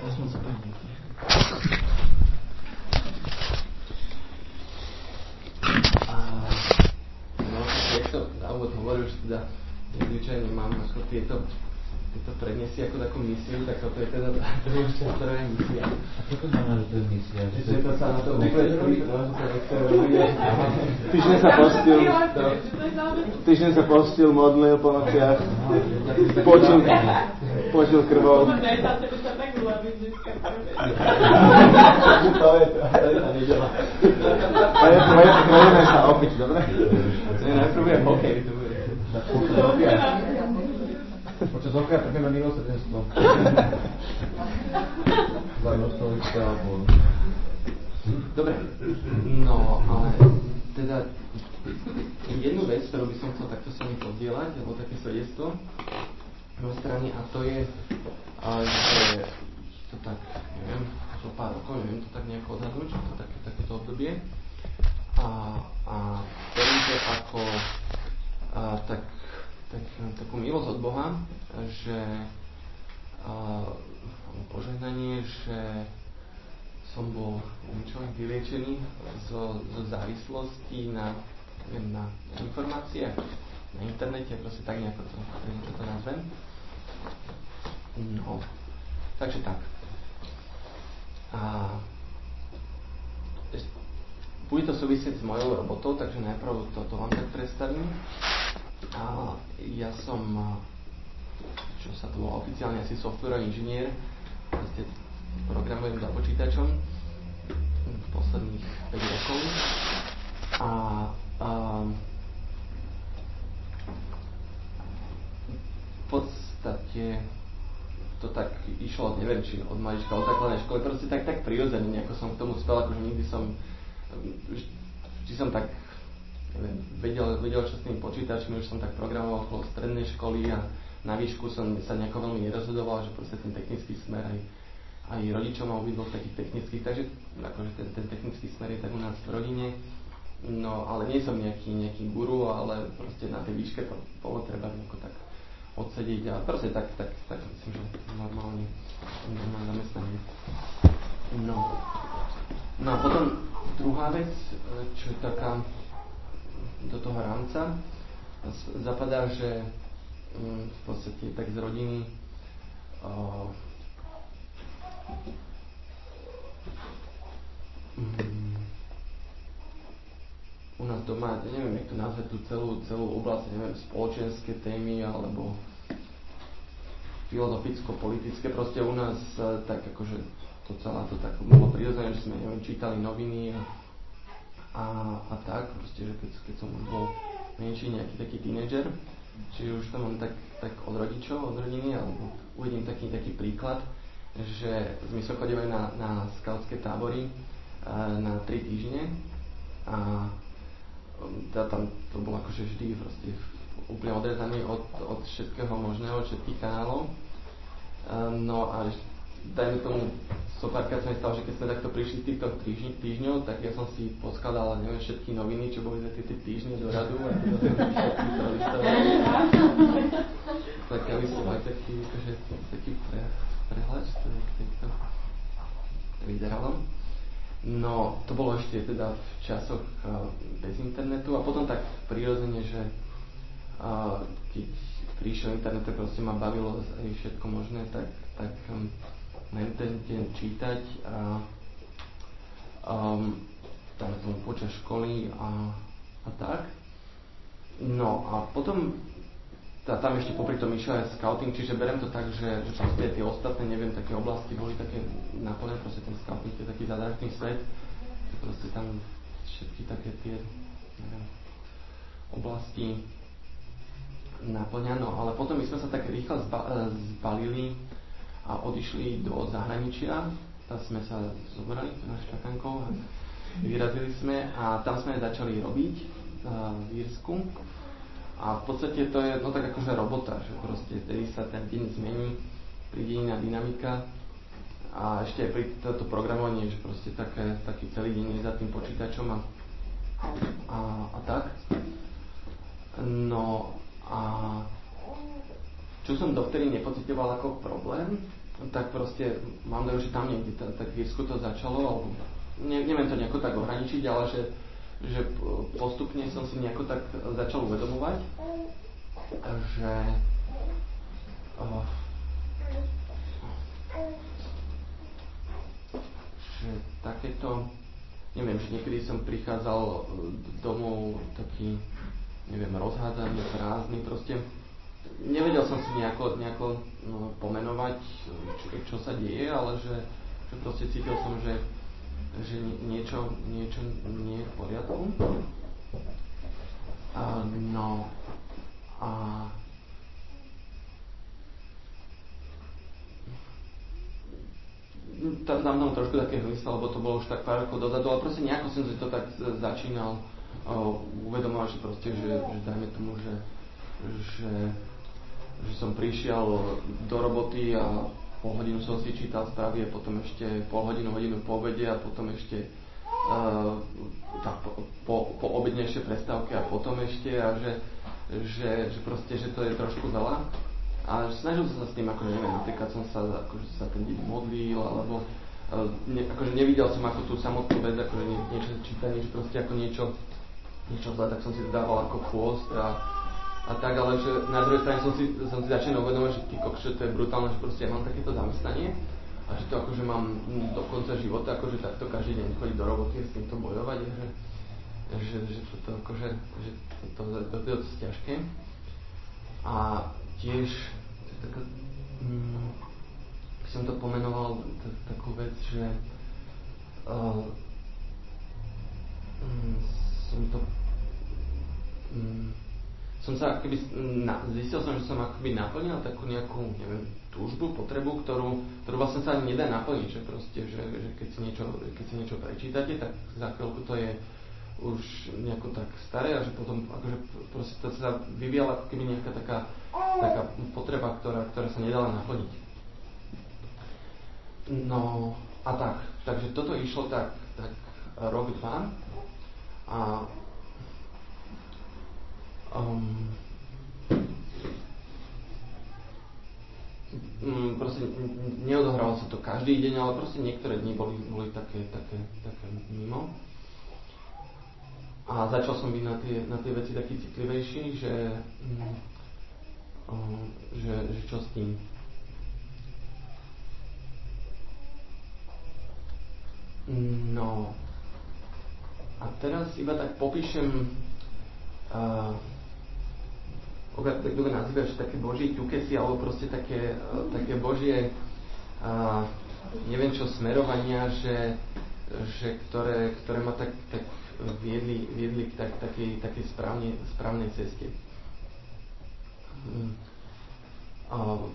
A, no, na úvod hovoril, že teda zvyčajne mám ako tieto keď to predniesie ako takú misiu, tak toto je teda ktorá je misia. A čo to znamená, že to je misia? Že to, to sa na to úplne no, že to nechce robiť. Týždeň sa postil, týždeň sa postil, modlil po nociach, počil, počil krvou. To to, to. Prejdeme sa opiť, dobre? Najprv je hokej, to bude. Počas oka trpíme milosrdenstvo. Za množstvo alebo... Dobre, no ale teda jednu vec, ktorú by som chcel takto sa mi podielať, alebo také svedectvo na strany, a to je, že to tak, neviem, zo pár rokov, neviem to tak nejako odhadnúť, to také, takéto obdobie. A, a to ako a, tak tak, takú milosť od Boha, že uh, požehnanie, že som bol človek vyliečený zo, zo závislosti na, neviem, na informácie na internete, proste tak nejako to, nejako to nazvem. No, takže tak. A bude to súvisieť s mojou robotou, takže najprv toto vám tak predstavím. A ja som, čo sa to volá oficiálne, asi softwarový inžinier, proste programujem za počítačom posledných 5 rokov. A, a v podstate to tak išlo, neviem, či od malička, od základnej školy, proste tak, tak prirodzene, nejako som k tomu spel, akože nikdy som, vždy som tak neviem, vedel, vedel čo s tým počítačmi, už som tak programoval okolo strednej školy a na výšku som sa nejako veľmi nerozhodoval, že proste ten technický smer aj, aj rodičom mám obidvoch takých technických, takže akože ten, ten technický smer je tak u nás v rodine. No, ale nie som nejaký, nejaký guru, ale proste na tej výške to bolo treba nejako tak odsedieť a proste tak, tak, tak myslím, že normálne, normálne zamestnanie. No. no a potom druhá vec, čo je taká do toho rámca zapadá, že mm, v podstate tak z rodiny uh, u nás doma, neviem, jak to nazve tú celú, celú oblasť, neviem, spoločenské témy alebo filozoficko-politické, proste u nás tak akože to celé to tak bolo prirodzené, že sme, neviem, čítali noviny a a, a tak, proste, že keď, keď som bol menší nejaký taký tínedžer, čiže už to mám tak, tak od rodičov, od rodiny, alebo uvediem taký, taký príklad, že sme sa chodili na, na skautské tábory na 3 týždne a teda tam to bolo akože vždy proste úplne odrezaný od, od všetkého možného, od všetkých kanálov. No a dajme tomu, so párkrát sa stalo, že keď sme takto prišli z týchto týždň, týždňov, tak ja som si poskladal, neviem, všetky noviny, čo boli za tie týždne do radu a teda som všetky prelistoval. tak aby som aj taký, akože, taký pre, prehľad z týchto vyderalo. No, to bolo ešte teda v časoch uh, bez internetu a potom tak prirodzene, že uh, keď prišiel internet, tak proste ma bavilo aj všetko možné, tak, tak um, na internete čítať a um, tam som počas školy a, a tak. No a potom tá, tam ešte popri tom išiel aj scouting, čiže berem to tak, že, že proste tie ostatné, neviem, také oblasti boli také naplnené, proste ten scouting je taký zadražný svet, proste tam všetky také tie, neviem, oblasti naplňa, ale potom my sme sa tak rýchlo zba, zbalili a odišli do zahraničia. Tam sme sa zobrali na šťakankou a vyrazili sme a tam sme začali robiť v Írsku. A v podstate to je no tak akože robota, že proste vtedy sa ten deň zmení, príde iná dynamika a ešte aj pri toto programovanie, že proste také, taký celý deň je za tým počítačom a, a, a tak. No a čo som dovtedy nepocitoval ako problém, tak proste mám dojem, že tam niekde tak v Írsku to začalo, alebo ne, neviem to nejako tak ohraničiť, ale že, že postupne som si nejako tak začal uvedomovať, že uh, že takéto, neviem, že niekedy som prichádzal domov taký, neviem, rozhádzaný, prázdny, proste nevedel som si nejako, nejako no, pomenovať, čo, čo sa deje, ale že, že proste cítil som, že, že niečo, niečo nie je v poriadku. A, no a tam, tam tam trošku také hmysa, lebo to bolo už tak pár rokov dozadu, ale proste nejako som si to tak začínal uvedomovať, že proste, že, že dajme tomu, že, že že som prišiel do roboty a pol hodinu som si čítal správy a potom ešte pol hodinu, hodinu po obede a potom ešte uh, tá, po, po, po obednejšej prestávke a potom ešte a že, že, že proste, že to je trošku veľa. A snažil som sa s tým, akože neviem, napríklad som sa, akože sa ten deň modlil, alebo uh, ne, akože nevidel som ako tú samotnú vec, akože nie, niečo čítanie, že proste ako niečo, niečo zle, tak som si to dával ako pôst a, a tak, ale že na druhej strane som si, som si začal uvedomovať, že ty kokš, to je brutálne, že proste ja mám takéto zamestnanie a že to akože mám do konca života, akože takto každý deň chodiť do roboty a s týmto bojovať, že, že, že toto akože, že to, to, to, to je dosť ťažké. A tiež taká, mm, som to pomenoval t- takú vec, že uh, som to som sa akoby, na, zistil som, že som akoby naplnil takú nejakú, neviem, túžbu, potrebu, ktorú, ktorú vlastne sa nedá naplniť, že proste, že, že keď, si niečo, keď si niečo prečítate, tak za chvíľku to je už nejako tak staré a že potom akože proste to sa vyvíjala ako keby nejaká taká, taká potreba, ktorá, ktorá sa nedala naplniť. No a tak, takže toto išlo tak, tak rok, dva. A um, um, proste neodohralo sa to každý deň, ale proste niektoré dni boli, boli také, také, také mimo. A začal som byť na tie, na tie veci taký citlivejší, že, um, že, že čo s tým. No a teraz iba tak popíšem uh, kto nazývaš také božie ťukesy, alebo proste také, uh, také božie uh, neviem čo smerovania, že, že ktoré, ktoré ma tak, tak viedli, viedli k tak, takej, takej správne, správnej ceste. Uh,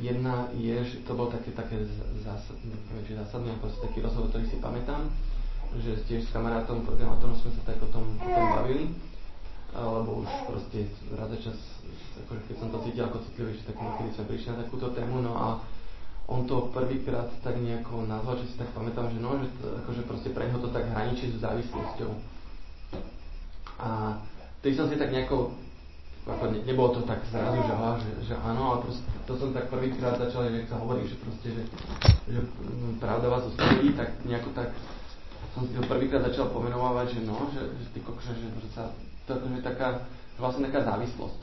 jedna je, že to bol také, také zásadné, neviem, či zásadné, proste taký rozhovor, ktorý si pamätám, že tiež s kamarátom, programátorom sme sa tak o tom, o tom bavili, lebo už proste raz čas, akože keď som to cítil ako citlivejšie, tak niekedy sme prišli na takúto tému, no a on to prvýkrát tak nejako nazval, že si tak pamätám, že no, že to, akože proste pre neho to tak hraničí s závislosťou. A tedy som si tak nejako, ako ne, nebolo to tak zrazu, že, že, že áno, ale proste to som tak prvýkrát začal, že sa hovorí, že proste, že, že pravda vás ustojí, tak nejako tak som si to prvýkrát začal pomenovávať, že no, že, že ty kokša, že, že to akože taká, vlastne taká závislosť.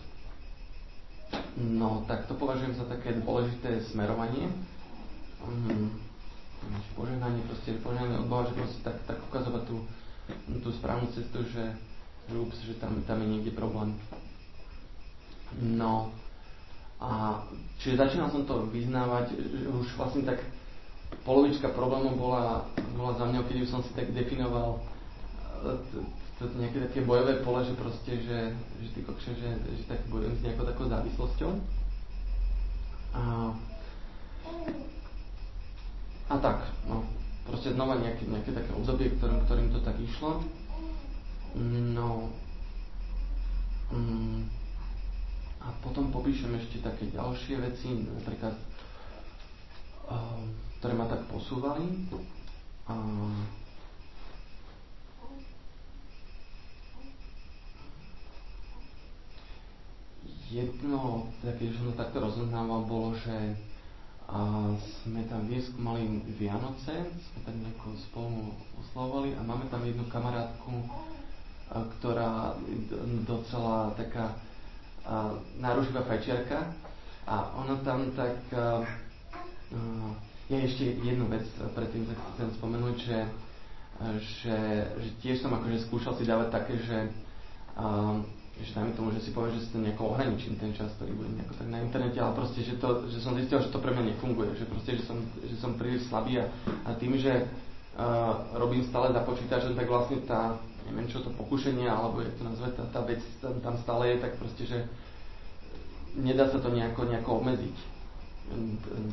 No, tak to považujem za také dôležité smerovanie. Um, požehnanie, proste požehnanie od Boha, že proste tak, tak ukazovať tú, tú správnu cestu, že, že, ups, že tam, tam je niekde problém. No, a čiže začínal som to vyznávať, už vlastne tak polovička problémov bola, bola za mňa, keď už som si tak definoval to nejaké také bojové pole, že proste, že, že ty kokše, že, že tak bojujem s nejakou takou závislosťou. A, a tak, no, proste znova nejaké, nejaké také obdobie, ktorým, ktorým to tak išlo. No, mm, a potom popíšem ešte také ďalšie veci, napríklad um, ktoré ma tak posúvali. A jedno, teda keď som to takto rozoznával, bolo, že a sme tam vyskúmali Vianoce, sme tam nejako spolu oslovovali a máme tam jednu kamarátku, ktorá docela taká náruživá fajčiarka a ona tam tak ja ešte jednu vec predtým chcem spomenúť, že, že, že tiež som akože skúšal si dávať také, že že dajme tomu, že si poviem, že si to nejako ohraničím ten čas, ktorý budem nejako tak na internete, ale proste, že, to, že som zistil, že to pre mňa nefunguje, že proste, že som, že som príliš slabý a, a tým, že uh, robím stále za počítačom, tak vlastne tá, neviem čo to pokušenie, alebo je to nazve, tá, tá vec tam, tam stále je, tak proste, že nedá sa to nejako, nejako obmedziť.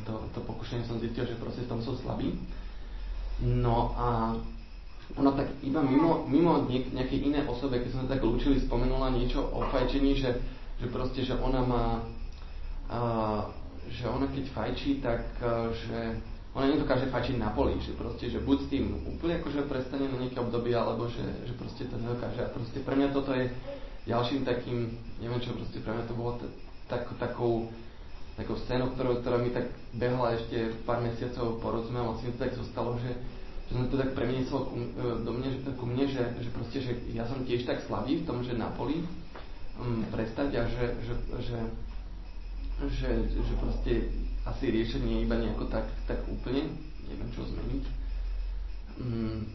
To, to pokušenie som zistil, že proste v tom som slabý. No a ona tak iba mimo, mimo nejakej iné osobe, keď sme tak učili, spomenula niečo o fajčení, že, že proste, že ona má, a, že ona keď fajčí, tak a, že ona nedokáže fajčiť na poli, že proste, že buď s tým úplne akože prestane na nejaké obdobie, alebo že, že proste to nedokáže. A proste pre mňa toto je ďalším takým, neviem čo, proste pre mňa to bolo t- tak, takou, takou scénou, ktorú, ktorá mi tak behla ešte pár mesiacov po rozme, vlastne to tak zostalo, že, že som to tak premiesol ku, e, do mne, ku mne, že, že proste, že ja som tiež tak slabý v tom, že na poli um, prestať a že, že, že, že, že proste asi riešenie je iba nejako tak, tak úplne, neviem čo zmeniť. Um,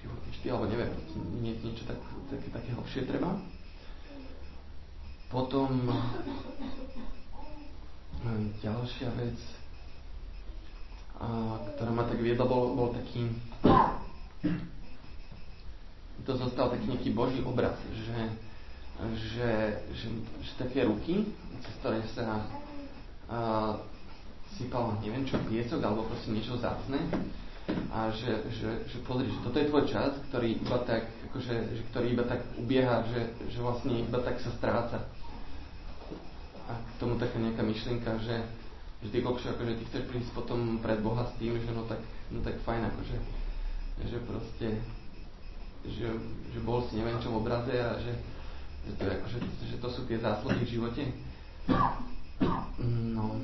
životný štýl, alebo neviem, nie, niečo tak, také, také hlbšie treba. Potom ďalšia vec, ktorá ma tak viedla, bol, bol taký to zostal taký nejaký boží obraz, že, že, že, že také ruky, cez ktoré sa a, sypal, neviem čo, piesok alebo proste niečo zácne a že, že, že pozri, že toto je tvoj čas, ktorý iba tak, akože, že, ktorý iba tak ubieha, že, že vlastne iba tak sa stráca. A k tomu taká nejaká myšlienka, že, že ty kokšo, akože ty chceš prísť potom pred Boha s tým, že no tak, no tak fajn, akože, že proste, že, že bol si neviem čo v obraze a že, že, to, akože, že to sú tie zásluhy v živote. No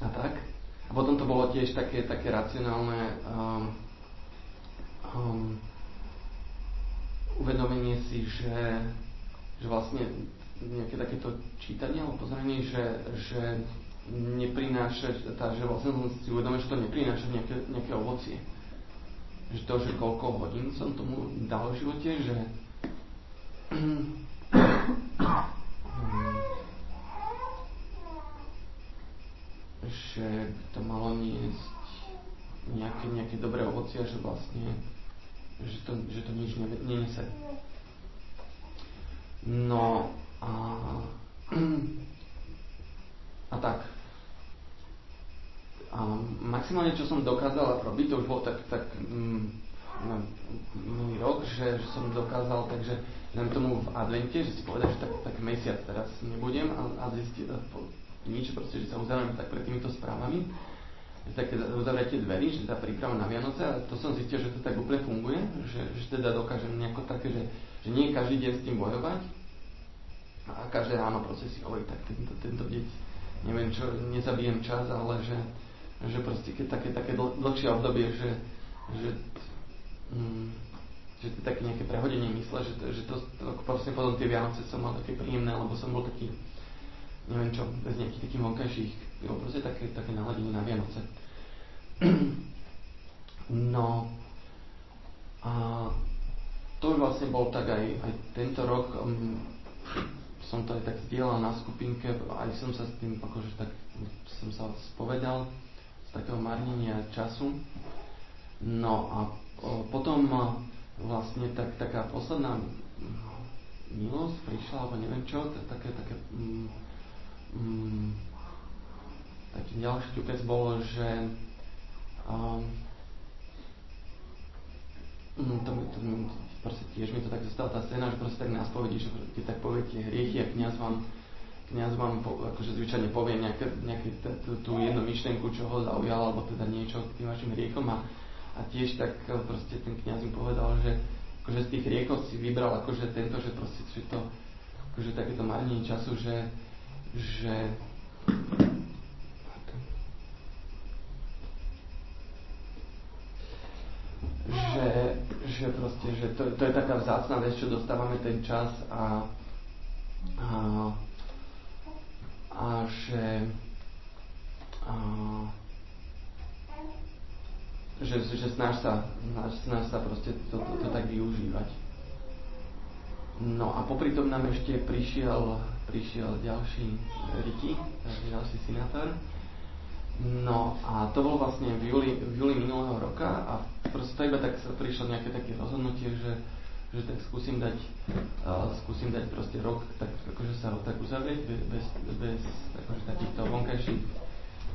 a tak. A potom to bolo tiež také, také racionálne um, um, uvedomenie si, že, že vlastne nejaké takéto čítanie alebo pozorenie, že, že neprináša, tá, že vlastne si uvedomil, že to neprináša nejaké, nejaké ovocie. Že to, že koľko hodín som tomu dal v živote, že že to malo niesť nejaké, nejaké dobré ovocie, že vlastne že to, že to nič nenese. No a a tak a maximálne, čo som dokázal robiť, to už bolo tak, tak mm, minulý rok, že, že som dokázal, takže len tomu v advente, že si povedal, že tak, tak mesiac teraz nebudem a, a zistiť nič, proste, že sa uzavriem tak pred týmito správami, že tak teda uzavretie dverí, že tá príprava na Vianoce, a to som zistil, že to tak úplne funguje, že, že teda dokážem nejako také, že, že nie každý deň s tým bojovať. A každé ráno proste si hovorí, tak tento, tento deň neviem čo, nezabijem čas, ale že, že proste keď také, také dl- dlhšie obdobie, že, že, mm, že to také nejaké prehodenie mysle, že, že to, to proste potom tie Vianoce som mal také príjemné, lebo som bol taký, neviem čo, bez nejakých takých vonkajších, jo, proste také, také naladenie na Vianoce. No a to už vlastne bol tak aj, aj tento rok, um, som to aj tak zdieľal na skupinke, aj som sa s tým akože tak som sa spovedal, takého marnenia času. No a potom vlastne tak, taká posledná milosť prišla, alebo neviem čo, také, také mm, mm, taký ďalší ťukec bolo, že um, to, to, proste tiež mi to tak zostala tá scéna, že proste tak na spovedi, že keď tak poviete hriechy a kniaz vám kniaz vám po, akože zvyčajne povie nejaké, tú, jednu myšlienku, čo ho zaujala, alebo teda niečo k tým vašim riekom a, a tiež tak e, proste ten kniaz im povedal, že akože z tých riekov si vybral akože tento, že proste si to akože takéto marnenie času, že, že že, že proste, že to, to je taká vzácna vec, čo dostávame ten čas a, a a že a, že, že snaž sa, snaž, snaž sa proste to, to, to tak využívať. No a popri tom nám ešte prišiel, prišiel ďalší Ricky, ďalší senátor. No a to bolo vlastne v júli, v júli minulého roka a proste to iba tak prišlo nejaké také rozhodnutie, že, že tak skúsim dať, uh, skúsim dať proste rok, tak akože sa ho tak uzavrieť bez, bez, akože takýchto vonkajších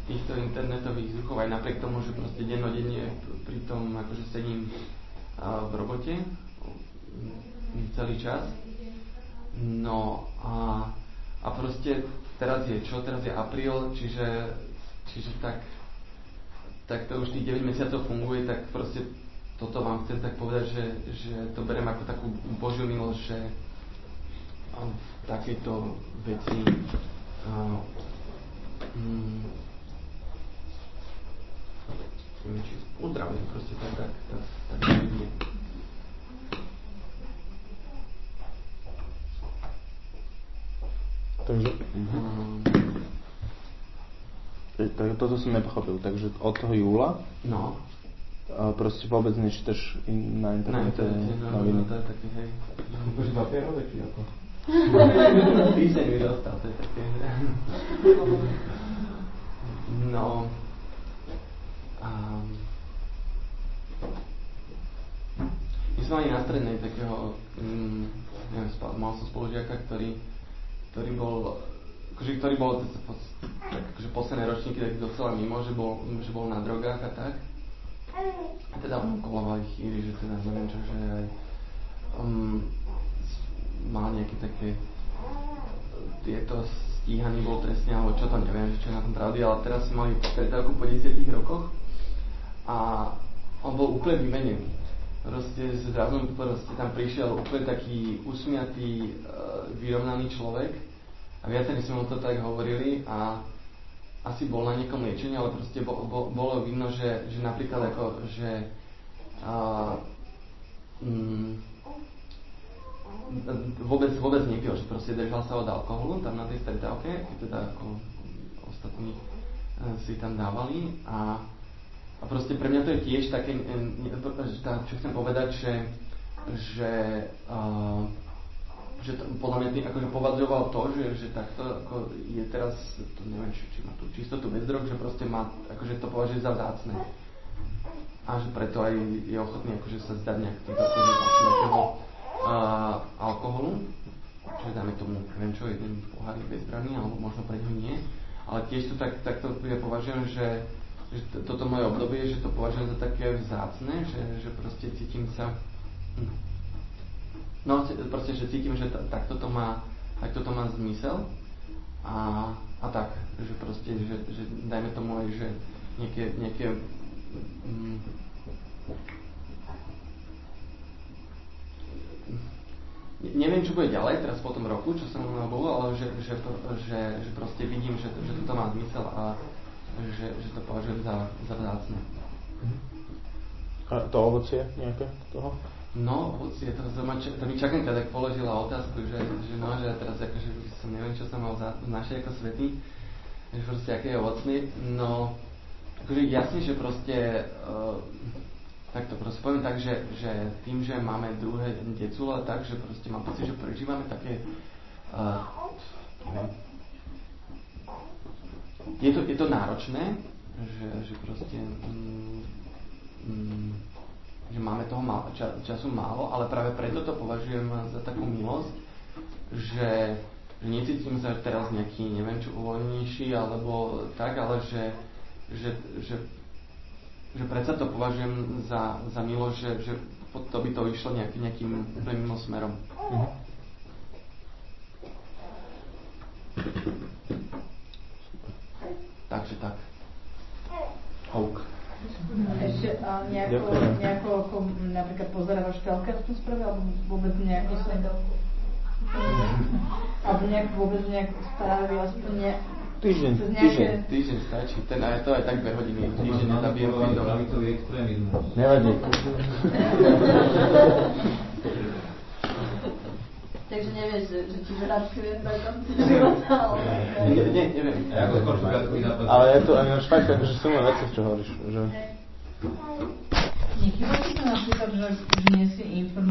týchto internetových zvuchov, aj napriek tomu, že proste dennodenne pri tom akože sedím uh, v robote celý čas. No a, a proste teraz je čo? Teraz je apríl, čiže Čiže tak, tak to už tých 9 mesiacov funguje, tak proste toto vám chcem tak povedať, že, že to berem ako takú Božiu milosť, že v takejto veci uh, mm, neviem, či uzdravím proste tak, tak, tak, tak, tak Takže... Um, tak toto som nepochopil. Takže od toho júla? No. Proste vôbec nečítaš in, na internete noviny. No, to je také, hej. Akože papierové, či ako? Týždeň mi dostal, to je také. no. Um, my sme mali na strednej takého, um, neviem, mal som spolužiaka, ktorý, ktorý bol akože, ktorý bol tak, akože posledné ročníky tak docela mimo, že bol, že bol na drogách a tak. A teda kolovali chýry, že teda neviem čo, že aj um, mal nejaké také tieto stíhaný bol trestne, alebo čo to neviem, čo je na tom pravdy, ale teraz mali stretávku po 10 rokoch a on bol úplne vymenený. Proste zrazu proste tam prišiel úplne taký usmiatý, uh, vyrovnaný človek, a viacerí sme mu to tak hovorili a asi bol na niekom liečení, ale proste bo, bo, bolo vidno, že, že napríklad ako, že a, mm, vôbec, vôbec nepil, že proste držal sa od alkoholu tam na tej stretávke, keď teda ako ostatní e, si tam dávali. A, a proste pre mňa to je tiež také, čo chcem povedať, že, že uh, že to, podľa mňa tým akože považoval to, že, že takto ako je teraz, to neviem, či, či má tú čistotu bez drog, že proste má, akože to považuje za vzácne. A že preto aj je ochotný akože sa zdať nejak teda akože uh, alkoholu, čiže dáme tomu, neviem čo, jeden pohárik bezbranný, alebo možno pre ňo nie. Ale tiež to tak, takto ja považujem, že, že toto moje obdobie, že to považujem za také vzácne, že, že proste cítim sa hm, No, proste, že cítim, že takto to má, takto to má zmysel a, a tak, že proste, že, že dajme tomu aj, že nejaké, nejaké mm, neviem, čo bude ďalej teraz po tom roku, čo som mnou bol, ale že, že, že, že proste vidím, že, že toto má zmysel a že, že to považujem za, za vzácne. A to ovocie nejaké toho? No, ovocie, to, to, ma, to mi Čakanka tak položila otázku, že, že no, že teraz akože som neviem, čo som mal znašiť ako svety, že proste aké je ovocný, no, akože jasne, že proste, uh, tak to proste poviem tak, že, že tým, že máme druhé decule, tak, že proste mám pocit, že prežívame také, uh, je to, je to náročné, že, že proste, mm, mm, že máme toho má, ča, času málo, ale práve preto to považujem za takú milosť, že, že necítim sa teraz nejaký, neviem čo, uvoľnejší alebo tak, ale že, že, že, že predsa to považujem za, za milosť, že, že to by to išlo nejaký, nejakým úplne mimo smerom. Mhm. Takže tak. Houk. Ešte a nejako, nejako ako napríklad pozerávaš tom správe, alebo vôbec nejako sa... Alebo nejak vôbec nejak správy, aspoň ne... Týždeň, nejaké... týždeň, týždeň stačí. Ten aj to aj tak dve hodiny. Týždeň nezabijem Pravicový extrémizmus. Nevadí. Takže nevieš, že, že ti vracuje na konci života, ale... Nie, nie, neviem. Ako skôr šugatkový zápas. Ale je to aj ináč fakt, že sú moje veci, čo hovoríš. Že... Nechýba ti to napríklad, že, že nie si informovaný